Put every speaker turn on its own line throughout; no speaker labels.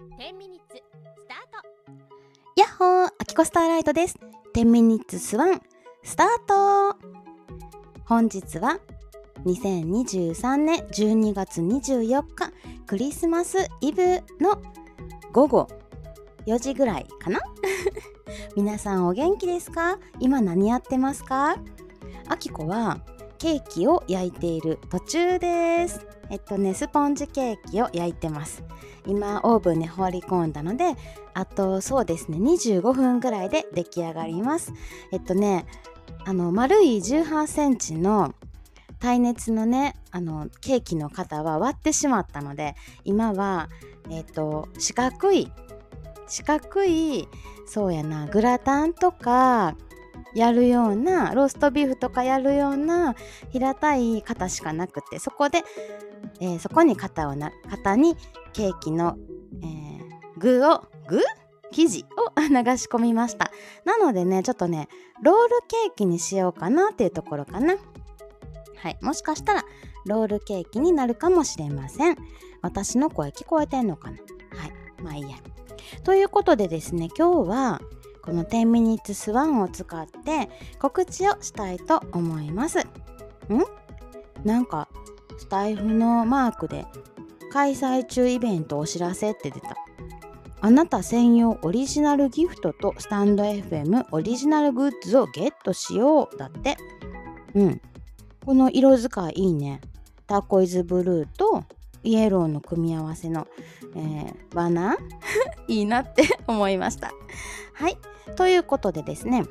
10ミニッツスタート
やっほーアキコスターライトです10ミニッツスワンスタート本日は2023年12月24日クリスマスイブの午後4時ぐらいかな皆さんお元気ですか今何やってますかあきこはケーキを焼いている途中ですえっとねスポンジケーキを焼いてます。今オーブンに放り込んだのであとそうですね25分ぐらいで出来上がります。えっとねあの丸い18センチの耐熱のねあのケーキの型は割ってしまったので今はえっと四角い四角いそうやなグラタンとかやるようなローストビーフとかやるような平たい型しかなくてそこで、えー、そこに型をな型にケーキの、えー、具を具？生地を 流し込みました。なのでねちょっとねロールケーキにしようかなっていうところかな。はい。もしかしたらロールケーキになるかもしれません。私の声聞こえてんのかな？はい。まあいいや。ということでですね今日はこの10ミニッツスワンを使って告知をしたいと思います。ん？なんかスタイフのマークで開催中イベントお知らせって出た。あなた専用オリジナルギフトとスタンド FM オリジナルグッズをゲットしようだって。うん。この色使いいいね。ターコイズブルーとイエローの組み合わせの、えー、バナー？いいなって思いました。はい。ということでですね。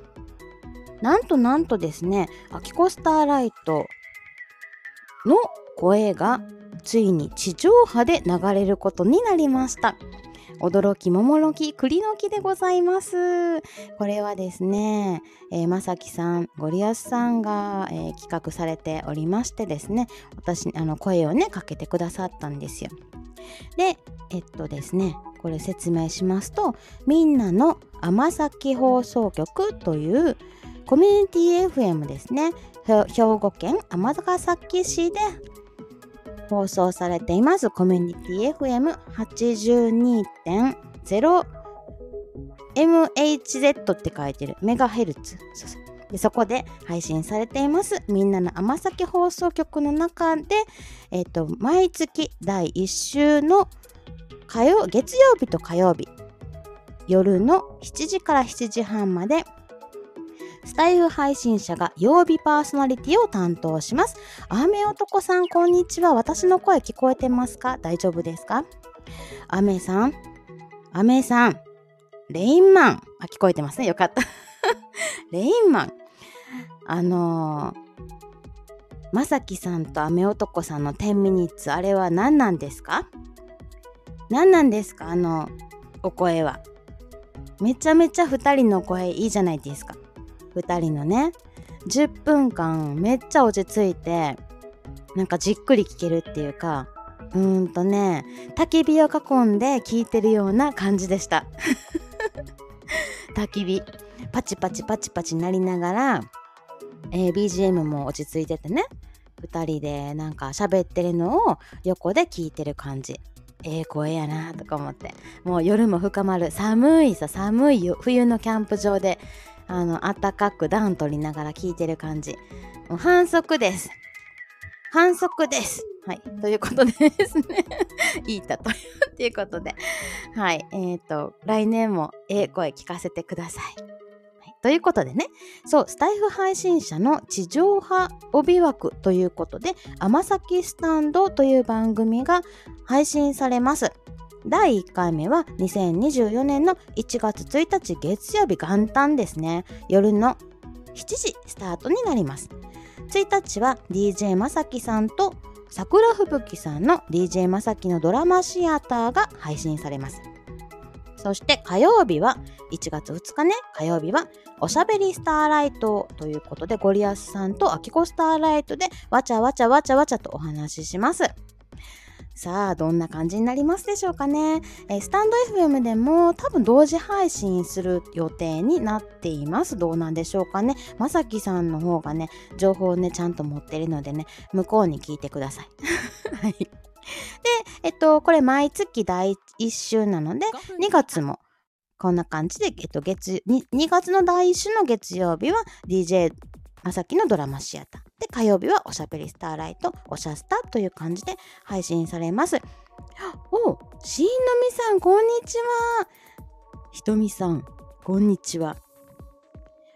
なんとなんとですねアキコスターライトの声がついに地上波で流れることになりました。驚き桃の木栗の木でございます。これはですね、えー、まさきさんゴリアスさんが、えー、企画されておりましてですね私あの声をねかけてくださったんですよ。でえっとですねこれ説明しますとみんなの尼崎放送局というコミュニティ FM ですね兵庫県尼崎市で放送されています。コミュニティ FM82.0 MHZ って書いてる。メガヘルツ。そうそう。でそこで配信されています。みんなの尼崎放送局の中で、えー、と毎月第1週の火曜月曜日と火曜日夜の7時から7時半までスタイフ配信者が曜日パーソナリティを担当します。アメ男さん、こんにちは。私の声聞こえてますか？大丈夫ですか？アメさん、アメさん、レインマン。あ、聞こえてますね。よかった。レインマン。あのー、まさきさんとアメ男さんの10ミニッツ、あれは何なんですか？何なんですか？あの、お声は。めちゃめちゃ2人の声いいじゃないですか。2人のね10分間めっちゃ落ち着いてなんかじっくり聞けるっていうかうーんとね焚き火を囲んで聞いてるような感じでした。焚き火。パチパチパチパチなりながら、えー、BGM も落ち着いててね2人でなんか喋ってるのを横で聞いてる感じ。ええ声やなとか思って。もう夜も深まる。寒いさ寒い冬のキャンプ場で。あの、暖かく暖取りながら聞いてる感じ。もう反則です。反則です。はい。ということでですね いいたといういうことで。はい。えっ、ー、と、来年もええ声聞かせてください。はい、ということでね、そう、スタイフ配信者の地上波帯枠ということで、甘崎スタンドという番組が配信されます。第1回目は2024年の1月1日月曜日元旦ですね。夜の7時スタートになります。1日は DJ まさきさんと桜吹雪さんの DJ まさきのドラマシアターが配信されます。そして火曜日は1月2日ね。火曜日はおしゃべりスターライトということでゴリアスさんとアキコスターライトでわちゃわちゃわちゃわちゃとお話しします。さあ、どんな感じになりますでしょうかね。えスタンド FM でも多分同時配信する予定になっています。どうなんでしょうかね。まさきさんの方がね、情報をね、ちゃんと持ってるのでね、向こうに聞いてください。はい。でえっと、これ毎月第1週なので、2月もこんな感じで、えっと、月 2, 2月の第1週の月曜日は DJ まさきのドラマシアター。で、火曜日はおしゃべりスターライト、おしゃスタという感じで配信されます。おしんのみさん、こんにちは。ひとみさん、こんにちは。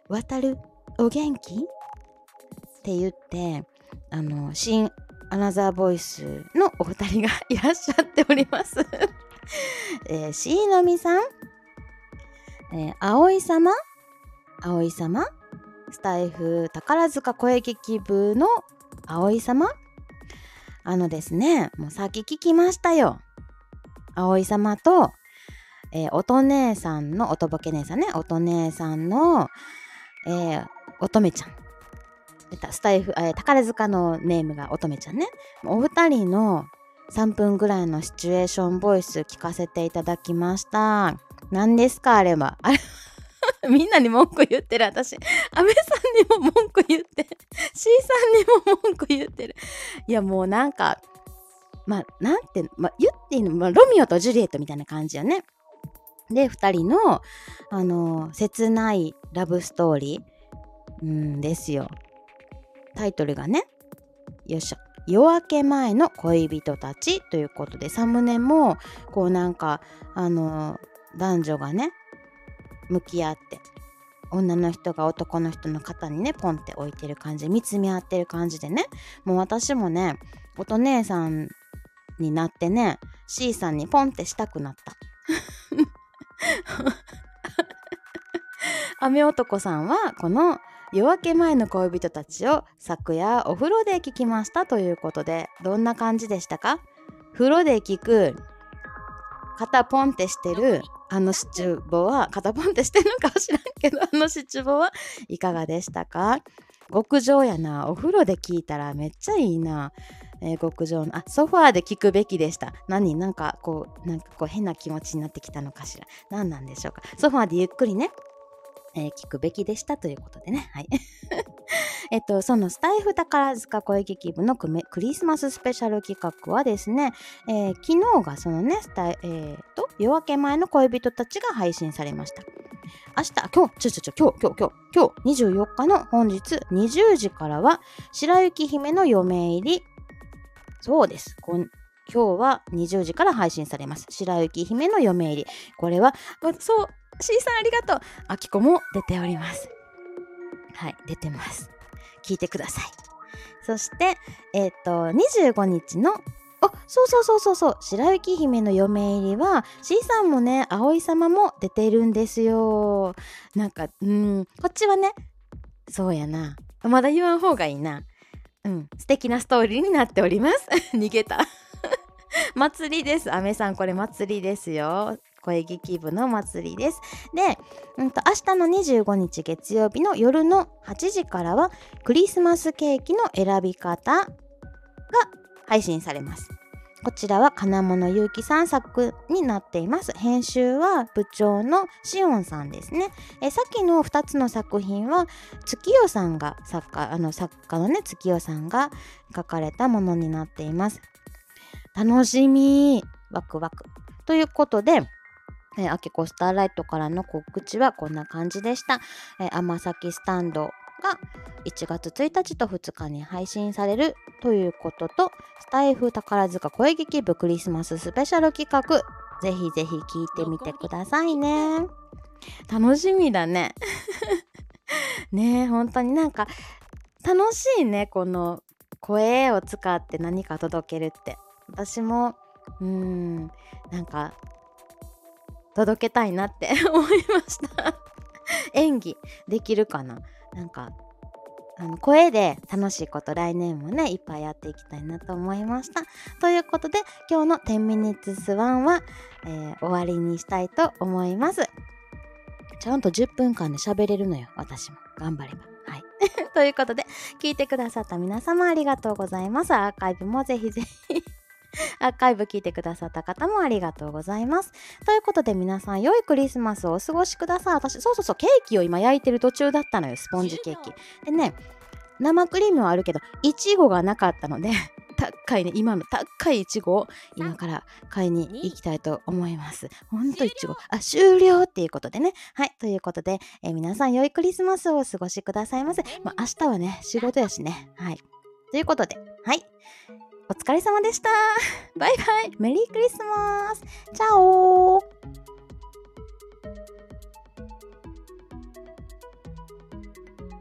わたる、お元気？って言って、あの、新アナザーボイスのお二人がいらっしゃっております えー、しのみさん、えー、葵様？葵様？スタイフ宝塚声劇部の葵様？あのですね、もうさっき聞きましたよ。葵様と、えー、乙姉さんの、乙ボケ姉さんね、乙姉さんの、えー、乙女ちゃん。スタイフ、えー、宝塚のネームが乙女ちゃんね。お二人の3分ぐらいのシチュエーションボイス聞かせていただきました。何ですかあれは。あれみんなに文句言ってる私。安倍さんにも文句言って、C さんにも文句言ってる。いやもうなんか、まあ、なんて、まあ、言っていいの、まあ、ロミオとジュリエットみたいな感じよね。で、2人の、あのー、切ないラブストーリー、うんですよ。タイトルがね、よいしょ。夜明け前の恋人たちということで、サムネも、こうなんか、あのー、男女がね、向き合って女の人が男の人の肩にねポンって置いてる感じ見つめ合ってる感じでねもう私もねお姉さんになってね C さんにポンってしたくなった。雨男さんはこの夜明け前の恋人たちを昨夜お風呂で聞きましたということでどんな感じでしたか？風呂で聞く肩ポンってしてるあのシチューボは肩ポンってしてるのかは知らんけど あのシチューボはいかがでしたか？極上やな。お風呂で聞いたらめっちゃいいな、えー、極上のあソファーで聞くべきでした。何？なんかこうなんかこう変な気持ちになってきたのかしら。何なんでしょうか？ソファーでゆっくりねえー、聞くべきでしたということでね。はい。えっと、そのスタイフ宝塚声劇部のクリスマススペシャル企画はですね、えー、昨日がそのね、スタ、えー、と、夜明け前の恋人たちが配信されました。明日、今日、ちょちょちょ、今日、今日、今日、今日、24日の本日20時からは、白雪姫の嫁入り、そうです。今日は20時から配信されます。白雪姫の嫁入り。これは、そう、C さんありがとう。あきこも出ております。はい、出てます。聞いてください。そして、えっ、ー、と、25日のあそうそうそうそうそう白雪姫の嫁入りは C さんもね葵様も出てるんですよなんかうんこっちはねそうやなまだ言わん方がいいなうん素敵なストーリーになっております 逃げた 祭りです。アメさん、これ祭りですよ。声劇部の祭りです。で、うんと、明日の25日月曜日の夜の8時からはクリスマスケーキの選び方が配信されます。こちらは金物ゆうきさん作になっています。編集は部長のしおんさんですね。えさっきの2つの作品は月夜さんが作家、あの作家のね月夜さんが書かれたものになっています。楽しみワクワク。ということで、えー、アケコスターライトからの告知はこんな感じでした。えー、甘崎スタンドが1月1日と2日に配信されるということと、スタイフ宝塚声劇部クリスマススペシャル企画、ぜひぜひ聞いてみてくださいね。楽しみだね。ね本当になんか楽しいね、この声を使って何か届けるって。私もうーんなんか届けたいなって 思いました。演技できるかな？なんかあの声で楽しいこと来年もねいっぱいやっていきたいなと思いました。ということで今日の10 minutes スワンは、えー、終わりにしたいと思います。ちゃんと10分間で喋れるのよ私も。頑張れば。はい。ということで、聞いてくださった皆様ありがとうございます。アーカイブもぜひぜひ。アーカイブ聞いてくださった方もありがとうございます。ということで皆さん良いクリスマスをお過ごしください。私、そうそうそう、ケーキを今焼いてる途中だったのよ、スポンジケーキ。でね、生クリームはあるけど、いちごがなかったので、高いね今の高いいちごを今から買いに行きたいと思います。ほんといちごあ終了っていうことでね。はいということで、えー皆さん良いクリスマスをお過ごしくださいませ、まあ、明日はね仕事やしね。はい。ということではい。お疲れ様でした。バイバイ。メリークリスマス。チャオ